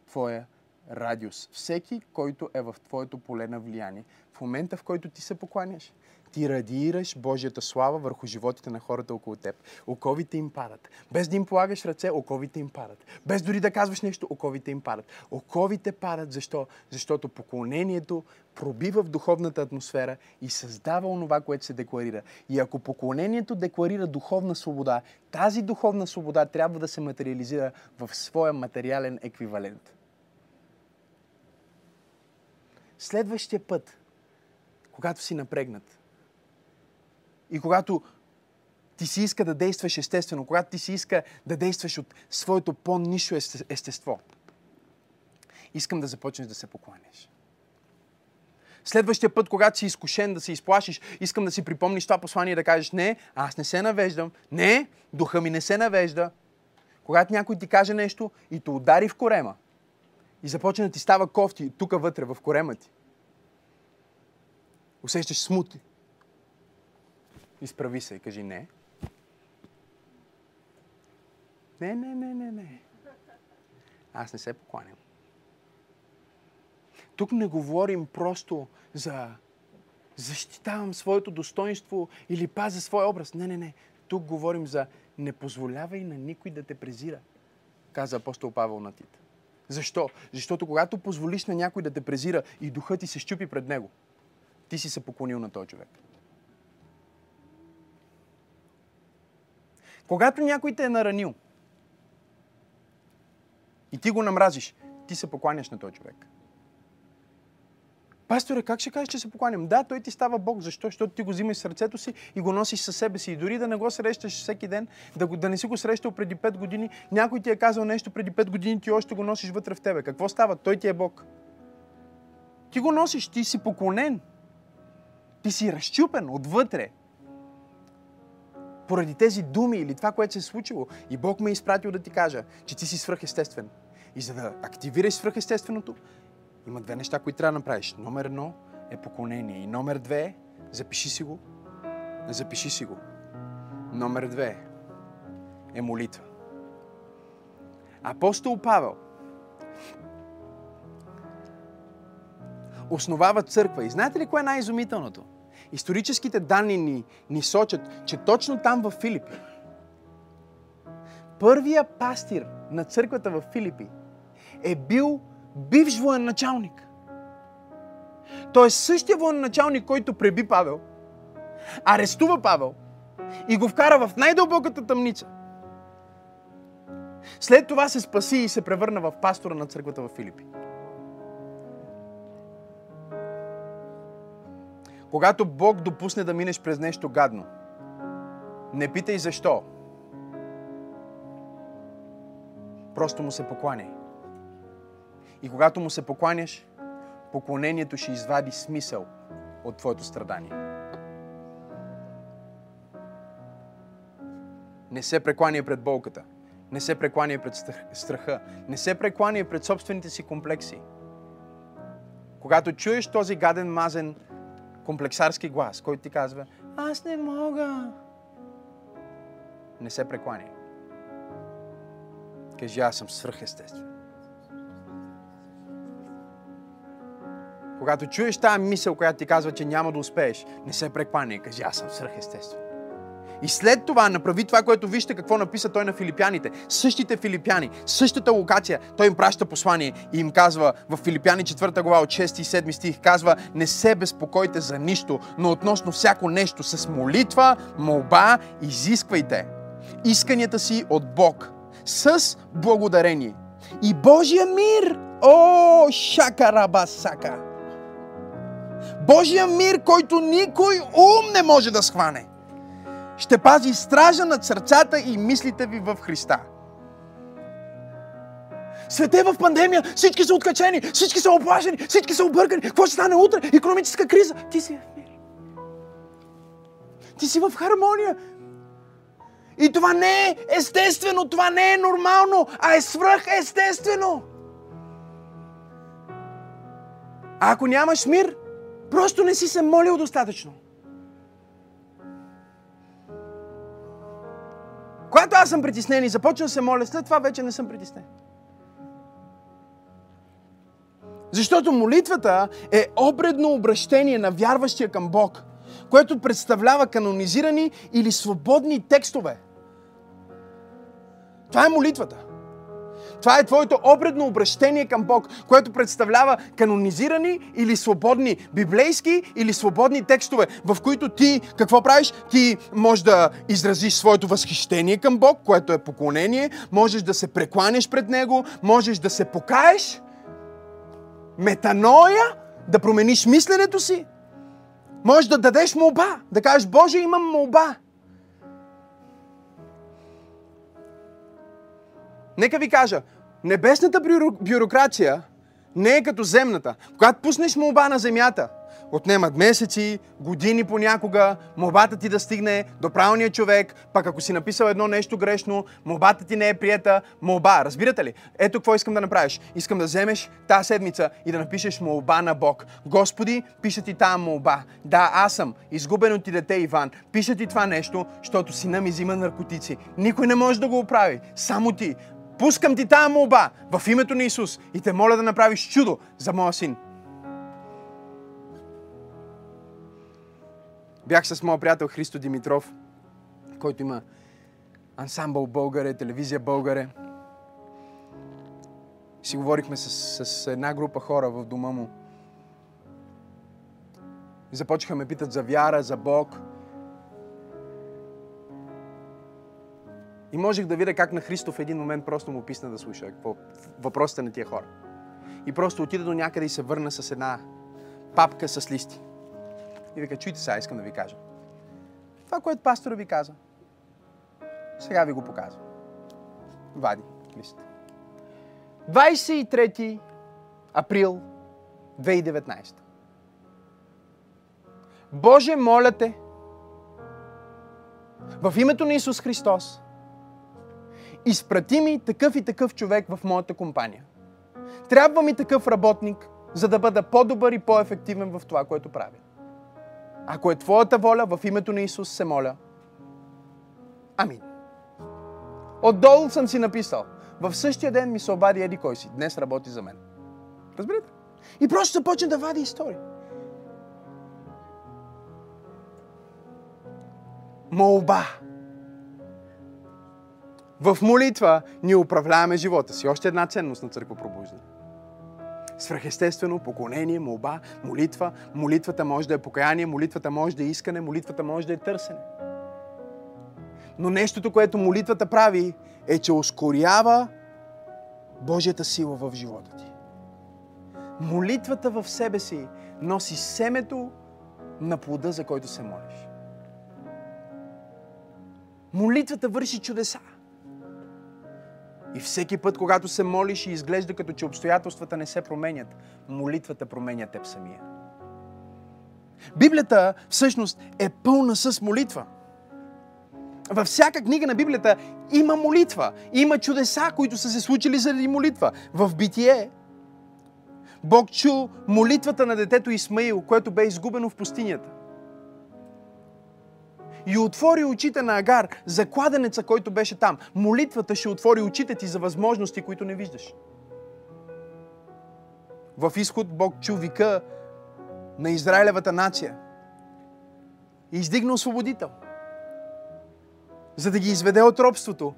твоя радиус, всеки, който е в твоето поле на влияние, в момента, в който ти се покланяш, ти радираш Божията слава върху животите на хората около теб. Оковите им падат. Без да им полагаш ръце, оковите им падат. Без дори да казваш нещо, оковите им падат. Оковите падат. Защо? Защото поклонението пробива в духовната атмосфера и създава онова, което се декларира. И ако поклонението декларира духовна свобода, тази духовна свобода трябва да се материализира в своя материален еквивалент. Следващия път, когато си напрегнат, и когато ти си иска да действаш естествено, когато ти си иска да действаш от своето по-нишо естество, искам да започнеш да се покланяш. Следващия път, когато си изкушен да се изплашиш, искам да си припомниш това послание и да кажеш, не, аз не се навеждам, не, духа ми не се навежда. Когато някой ти каже нещо и те удари в корема и започне да ти става кофти тук вътре, в корема ти, усещаш смути, Изправи се и кажи не. Не, не, не, не, не. Аз не се покланям. Тук не говорим просто за защитавам своето достоинство или пазя своя образ. Не, не, не. Тук говорим за не позволявай на никой да те презира. каза апостол Павел на Тит. Защо? Защото когато позволиш на някой да те презира и духът ти се щупи пред него, ти си се поклонил на този човек. Когато някой те е наранил и ти го намразиш, ти се покланяш на този човек. Пасторе, как ще кажеш, че се покланям? Да, той ти става Бог. Защо? Защото ти го взимаш сърцето си и го носиш със себе си. И дори да не го срещаш всеки ден, да, го, да не си го срещал преди 5 години, някой ти е казал нещо преди 5 години, ти още го носиш вътре в тебе. Какво става? Той ти е Бог. Ти го носиш, ти си поклонен. Ти си разчупен отвътре. Поради тези думи или това, което се е случило. И Бог ме е изпратил да ти кажа, че ти си свръхестествен. И за да активираш свръхестественото, има две неща, които трябва да направиш. Номер едно е поклонение. И номер две, запиши си го. Запиши си го. Номер две е молитва. Апостол Павел основава църква. И знаете ли кое е най-изумителното? Историческите данни ни, ни сочат, че точно там в Филипи, първия пастир на църквата в Филипи е бил бивш военачалник. Той е същия военачалник, който преби Павел, арестува Павел и го вкара в най-дълбоката тъмница. След това се спаси и се превърна в пастора на църквата в Филипи. Когато Бог допусне да минеш през нещо гадно, не питай защо. Просто му се покланяй. И когато му се покланяш, поклонението ще извади смисъл от твоето страдание. Не се прекланяй пред болката. Не се прекланяй пред страха. Не се прекланяй пред собствените си комплекси. Когато чуеш този гаден, мазен, комплексарски глас, който ти казва, аз не мога. Не се прекланяй. Кажи, аз съм свръхестествен. Когато чуеш тази мисъл, която ти казва, че няма да успееш, не се прекланяй. Кажи, аз съм свръхестествен. И след това направи това, което вижте какво написа той на филипяните. Същите филипяни, същата локация, той им праща послание и им казва в Филипяни 4 глава от 6 и 7 стих, казва, не се безпокойте за нищо, но относно всяко нещо с молитва, молба, изисквайте исканията си от Бог с благодарение. И Божия мир, о, шака раба сака. Божия мир, който никой ум не може да схване ще пази стража над сърцата и мислите ви в Христа. Свете в пандемия, всички са откачени, всички са оплашени, всички са объркани. Какво ще стане утре? Економическа криза. Ти си в мир. Ти си в хармония. И това не е естествено, това не е нормално, а е свръхестествено. А ако нямаш мир, просто не си се молил достатъчно. Когато аз съм притеснен и започна да се моля, след това вече не съм притеснен. Защото молитвата е обредно обращение на вярващия към Бог, което представлява канонизирани или свободни текстове. Това е молитвата. Това е твоето обредно обращение към Бог, което представлява канонизирани или свободни библейски или свободни текстове, в които ти какво правиш? Ти можеш да изразиш своето възхищение към Бог, което е поклонение, можеш да се прекланяш пред Него, можеш да се покаеш, метаноя, да промениш мисленето си, можеш да дадеш молба, да кажеш, Боже, имам молба. Нека ви кажа, небесната бюрокрация не е като земната. Когато пуснеш молба на земята, отнемат месеци, години понякога, молбата ти да стигне до правилния човек, пък ако си написал едно нещо грешно, молбата ти не е прията, молба. Разбирате ли? Ето какво искам да направиш. Искам да вземеш тази седмица и да напишеш молба на Бог. Господи, пиша ти тази молба. Да, аз съм изгубено ти дете Иван. Пиша ти това нещо, защото сина ми взима наркотици. Никой не може да го оправи. Само ти. Пускам ти тази молба в името на Исус и те моля да направиш чудо за моя син. Бях с моят приятел Христо Димитров, който има ансамбъл Българе, телевизия Българе. Си говорихме с, с една група хора в дома му. Започнаха ме питат за вяра, за Бог. И можех да видя как на Христо в един момент просто му писна да слуша какво, въпросите на тия хора. И просто отида до някъде и се върна с една папка с листи. И вика, чуйте сега, искам да ви кажа. Това, което пастора ви каза, сега ви го показвам. Вади листа. 23 април 2019. Боже, моля те, в името на Исус Христос, изпрати ми такъв и такъв човек в моята компания. Трябва ми такъв работник, за да бъда по-добър и по-ефективен в това, което правя. Ако е Твоята воля, в името на Исус се моля. Амин. Отдолу съм си написал. В същия ден ми се обади Еди кой си. Днес работи за мен. Разбирате? И просто започна да вади истории. Молба. В молитва ние управляваме живота си. Още една ценност на църква пробуждане. Свръхестествено, поклонение, молба, молитва. Молитвата може да е покаяние, молитвата може да е искане, молитвата може да е търсене. Но нещото, което молитвата прави, е, че ускорява Божията сила в живота ти. Молитвата в себе си носи семето на плода, за който се молиш. Молитвата върши чудеса. И всеки път, когато се молиш и изглежда като че обстоятелствата не се променят, молитвата променя теб самия. Библията всъщност е пълна с молитва. Във всяка книга на Библията има молитва. Има чудеса, които са се случили заради молитва. В Битие Бог чу молитвата на детето Исмаил, което бе изгубено в пустинята и отвори очите на Агар за кладенеца, който беше там. Молитвата ще отвори очите ти за възможности, които не виждаш. В изход Бог чу вика на Израилевата нация и издигна освободител, за да ги изведе от робството.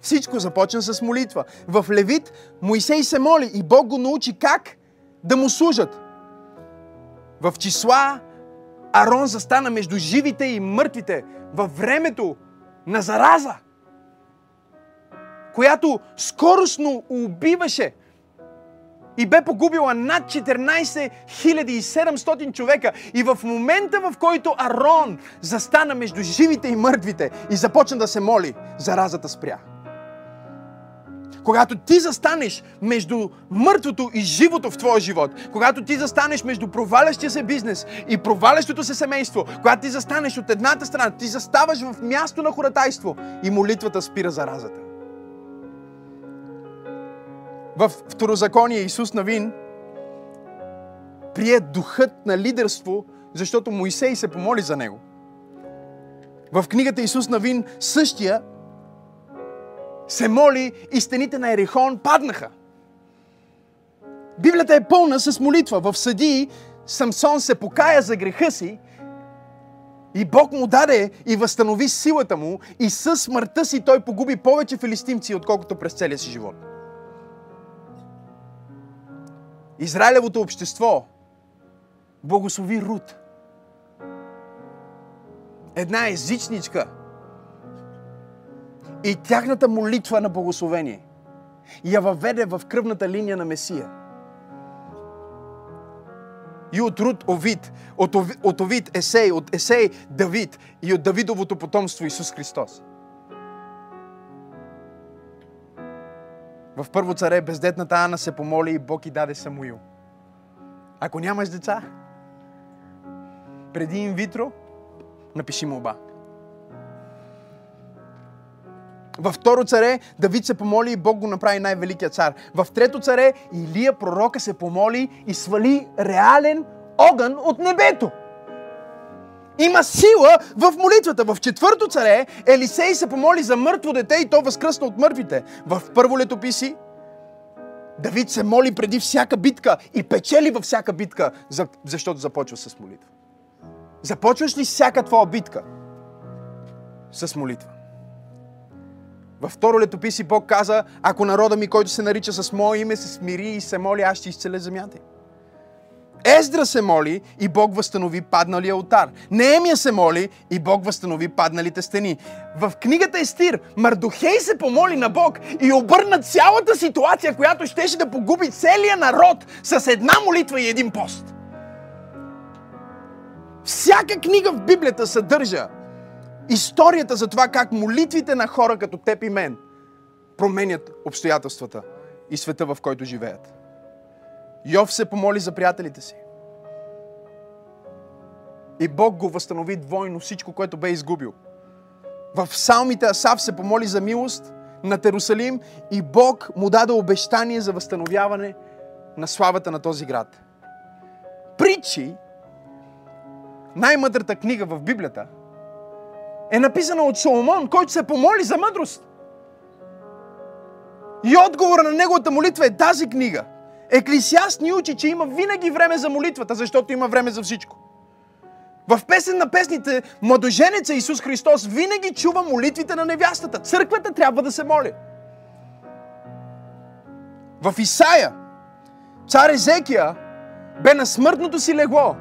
Всичко започна с молитва. В Левит Моисей се моли и Бог го научи как да му служат. В числа Арон застана между живите и мъртвите във времето на зараза, която скоростно убиваше и бе погубила над 14 700 човека. И в момента, в който Арон застана между живите и мъртвите и започна да се моли, заразата спря. Когато ти застанеш между мъртвото и живото в твоя живот, когато ти застанеш между провалящия се бизнес и провалящото се семейство, когато ти застанеш от едната страна, ти заставаш в място на хоратайство и молитвата спира заразата. В Второзаконие Исус Навин прие духът на лидерство, защото Моисей се помоли за него. В книгата Исус Навин същия се моли и стените на Ерихон паднаха. Библията е пълна с молитва. В съдии Самсон се покая за греха си и Бог му даде и възстанови силата му и със смъртта си той погуби повече филистимци, отколкото през целия си живот. Израилевото общество благослови Рут. Една езичничка – и тяхната молитва на благословение я въведе в кръвната линия на Месия. И от Рут Овид, от, Овид, от Овид Есей, от Есей Давид и от Давидовото потомство Исус Христос. В първо царе бездетната Ана се помоли и Бог и даде Самуил. Ако нямаш деца, преди инвитро, напиши молба. Във второ царе Давид се помоли и Бог го направи най-великия цар. В трето царе Илия пророка се помоли и свали реален огън от небето. Има сила в молитвата. В четвърто царе Елисей се помоли за мъртво дете и то възкръсна от мъртвите. В първо летописи Давид се моли преди всяка битка и печели във всяка битка, защото започва с молитва. Започваш ли всяка твоя битка с молитва? Във второ летописи Бог каза, ако народа ми, който се нарича с мое име, се смири и се моли, аз ще изцеля земята. Ездра се моли и Бог възстанови падналия алтар. Неемия се моли и Бог възстанови падналите стени. В книгата Естир Мардохей се помоли на Бог и обърна цялата ситуация, която щеше да погуби целия народ с една молитва и един пост. Всяка книга в Библията съдържа историята за това как молитвите на хора като теб и мен променят обстоятелствата и света, в който живеят. Йов се помоли за приятелите си. И Бог го възстанови двойно всичко, което бе изгубил. В псалмите Асав се помоли за милост на Терусалим и Бог му даде обещание за възстановяване на славата на този град. Притчи, най-мъдрата книга в Библията, е написана от Соломон, който се помоли за мъдрост. И отговора на неговата молитва е тази книга. Еклисиаст ни учи, че има винаги време за молитвата, защото има време за всичко. В песен на песните Младоженеца Исус Христос винаги чува молитвите на невястата. Църквата трябва да се моли. В Исаия цар Езекия бе на смъртното си легло.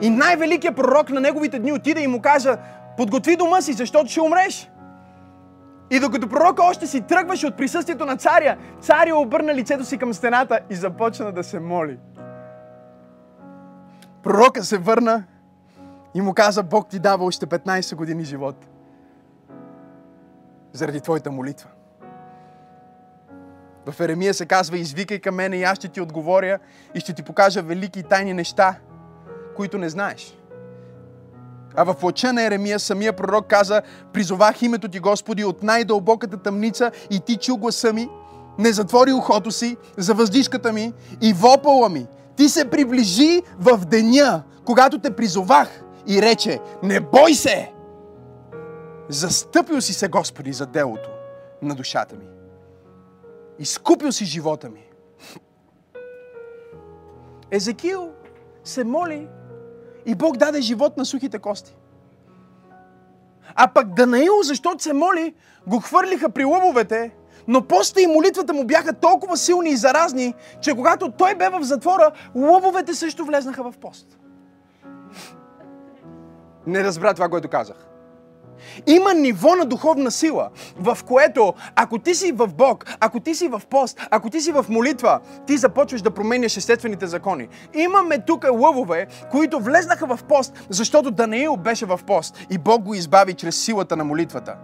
И най-великият пророк на неговите дни отиде и му каза, подготви дома си, защото ще умреш. И докато пророка още си тръгваше от присъствието на царя, царя обърна лицето си към стената и започна да се моли. Пророка се върна и му каза, Бог ти дава още 15 години живот. Заради твоята молитва. В Еремия се казва, извикай към мене и аз ще ти отговоря и ще ти покажа велики и тайни неща, които не знаеш. А в плача на Еремия самия пророк каза, призовах името ти, Господи, от най-дълбоката тъмница и ти чу гласа ми, не затвори ухото си за въздишката ми и вопъла ми. Ти се приближи в деня, когато те призовах и рече, не бой се! Застъпил си се, Господи, за делото на душата ми. Изкупил си живота ми. Езекил се моли и Бог даде живот на сухите кости. А пък Данаил, защото се моли, го хвърлиха при лъвовете, но поста и молитвата му бяха толкова силни и заразни, че когато той бе в затвора, лъвовете също влезнаха в пост. Не разбра това, което казах. Има ниво на духовна сила, в което ако ти си в Бог, ако ти си в пост, ако ти си в молитва, ти започваш да променяш естествените закони. Имаме тук лъвове, които влезнаха в пост, защото Даниил беше в пост и Бог го избави чрез силата на молитвата.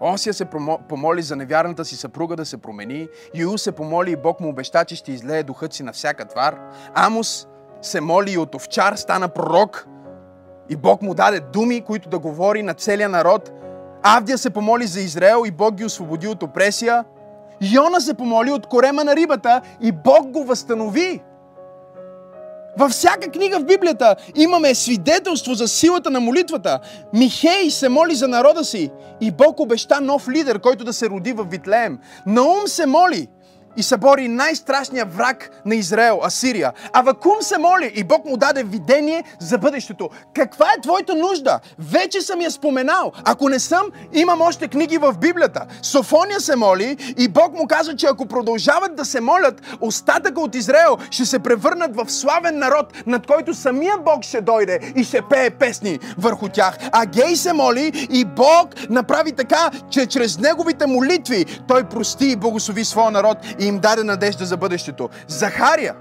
Осия се помоли за невярната си съпруга да се промени. Юл се помоли и Бог му обеща, че ще излее духът си на всяка твар. Амос се моли и от овчар стана пророк и Бог му даде думи, които да говори на целия народ. Авдия се помоли за Израел и Бог ги освободи от опресия. Йона се помоли от корема на рибата и Бог го възстанови. Във всяка книга в Библията имаме свидетелство за силата на молитвата. Михей се моли за народа си и Бог обеща нов лидер, който да се роди в Витлеем. Наум се моли и събори най-страшния враг на Израел, Асирия. А Вакум се моли и Бог му даде видение за бъдещето. Каква е твоята нужда? Вече съм я споменал. Ако не съм, имам още книги в Библията. Софония се моли и Бог му каза, че ако продължават да се молят, остатъка от Израел ще се превърнат в славен народ, над който самия Бог ще дойде и ще пее песни върху тях. А Гей се моли и Бог направи така, че чрез неговите молитви той прости и благослови своя народ и им даде надежда за бъдещето. Захария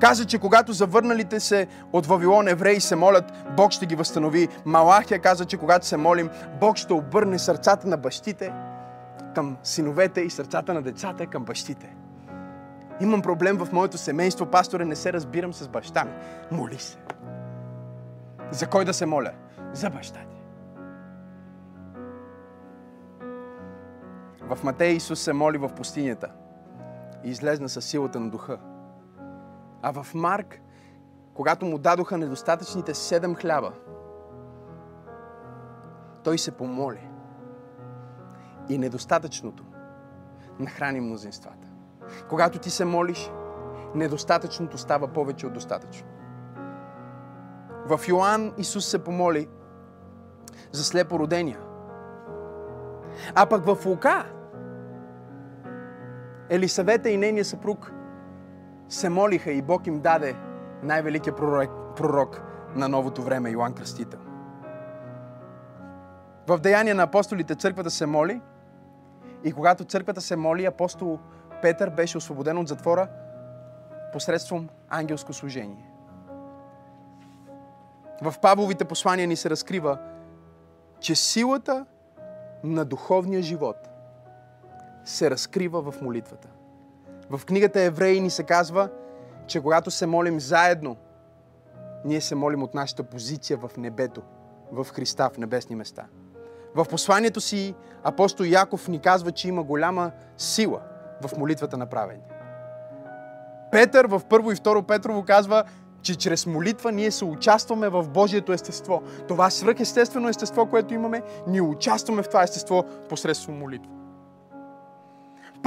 каза, че когато завърналите се от Вавилон евреи се молят, Бог ще ги възстанови. Малахия каза, че когато се молим, Бог ще обърне сърцата на бащите към синовете и сърцата на децата към бащите. Имам проблем в моето семейство, пасторе, не се разбирам с баща ми. Моли се. За кой да се моля? За баща ти. В Матей Исус се моли в пустинята и излезна със силата на духа. А в Марк, когато му дадоха недостатъчните седем хляба, той се помоли. И недостатъчното нахрани мнозинствата. Когато ти се молиш, недостатъчното става повече от достатъчно. В Йоанн Исус се помоли за слепородения. А пък в Лука Елисавета и нейния съпруг се молиха и Бог им даде най-великият пророк, пророк на новото време, Йоанн Кръстител. В Деяния на апостолите църквата се моли и когато църквата се моли, апостол Петър беше освободен от затвора посредством ангелско служение. В Павловите послания ни се разкрива, че силата на духовния живот се разкрива в молитвата. В книгата Евреи ни се казва, че когато се молим заедно, ние се молим от нашата позиция в небето, в Христа, в небесни места. В посланието си апостол Яков ни казва, че има голяма сила в молитвата на праведни. Петър в първо и второ Петрово казва, че чрез молитва ние се участваме в Божието естество. Това свръхестествено естество, което имаме, ние участваме в това естество посредством молитва.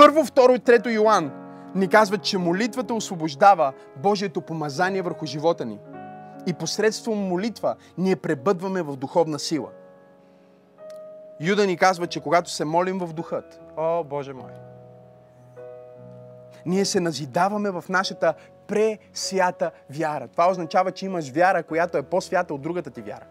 Първо, второ и трето Йоанн ни казват, че молитвата освобождава Божието помазание върху живота ни. И посредством молитва ние пребъдваме в духовна сила. Юда ни казва, че когато се молим в духът, о Боже мой, ние се назидаваме в нашата пресвята вяра. Това означава, че имаш вяра, която е по-свята от другата ти вяра.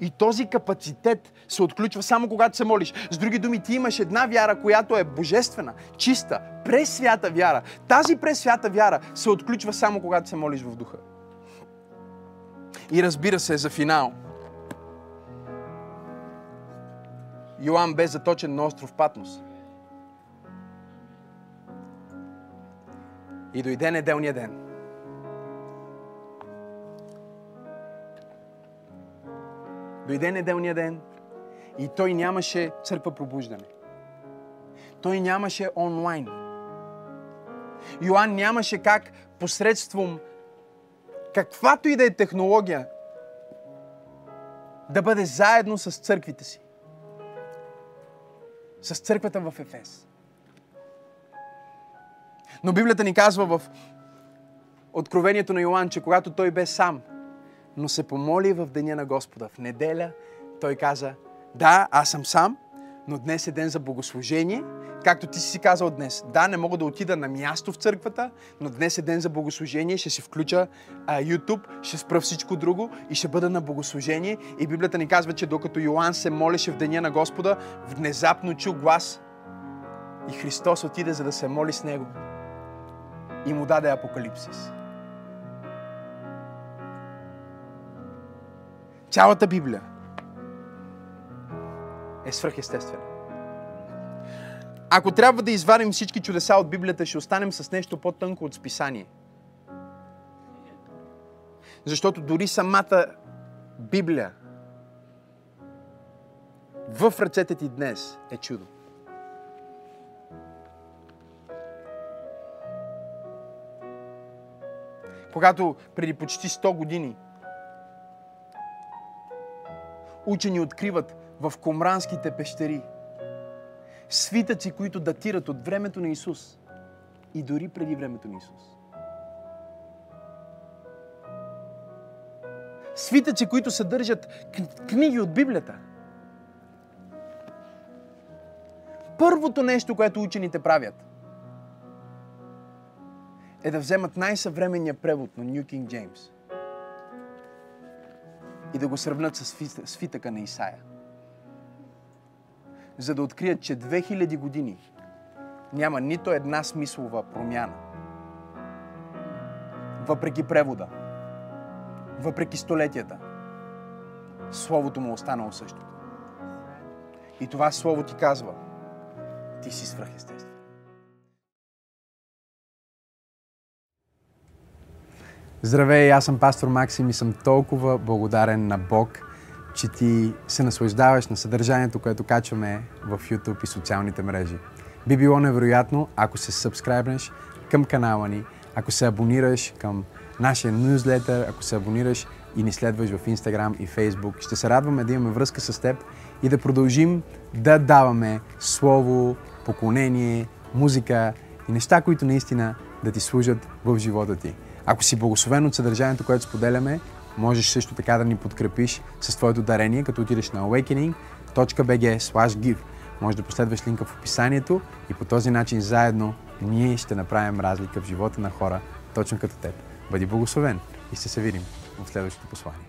И този капацитет се отключва само когато се молиш. С други думи, ти имаш една вяра, която е божествена, чиста, пресвята вяра. Тази пресвята вяра се отключва само когато се молиш в духа. И разбира се, за финал. Йоан бе заточен на остров Патмос. И дойде неделния ден. Дойде неделния ден и той нямаше църква пробуждане. Той нямаше онлайн. Йоанн нямаше как посредством каквато и да е технология да бъде заедно с църквите си. С църквата в Ефес. Но Библията ни казва в Откровението на Йоанн, че когато той бе сам, но се помоли в деня на Господа, в неделя, той каза, да, аз съм сам, но днес е ден за богослужение, както ти си казал днес. Да, не мога да отида на място в църквата, но днес е ден за богослужение, ще си включа а, YouTube, ще спра всичко друго и ще бъда на богослужение. И Библията ни казва, че докато Йоанн се молеше в деня на Господа, внезапно чу глас и Христос отиде за да се моли с него и му даде Апокалипсис. Цялата Библия е свръхестествена. Ако трябва да извадим всички чудеса от Библията, ще останем с нещо по-тънко от списание. Защото дори самата Библия в ръцете ти днес е чудо. Когато преди почти 100 години учени откриват в комранските пещери свитъци, които датират от времето на Исус и дори преди времето на Исус. Свитъци, които съдържат книги от Библията. Първото нещо, което учените правят, е да вземат най-съвременния превод на Нью Кинг Джеймс и да го сравнят с свитъка на Исаия. За да открият, че 2000 години няма нито една смислова промяна. Въпреки превода, въпреки столетията, Словото му е останало същото. И това Слово ти казва, ти си свръхестествен. Здравей, аз съм пастор Максим и съм толкова благодарен на Бог, че ти се наслаждаваш на съдържанието, което качваме в YouTube и социалните мрежи. Би било невероятно, ако се сабскрайбнеш към канала ни, ако се абонираш към нашия нюзлетър, ако се абонираш и ни следваш в Instagram и Facebook. Ще се радваме да имаме връзка с теб и да продължим да даваме слово, поклонение, музика и неща, които наистина да ти служат в живота ти. Ако си благословен от съдържанието, което споделяме, можеш също така да ни подкрепиш с твоето дарение, като отидеш на awakening.bg Може да последваш линка в описанието и по този начин заедно ние ще направим разлика в живота на хора, точно като теб. Бъди благословен и ще се видим в следващото послание.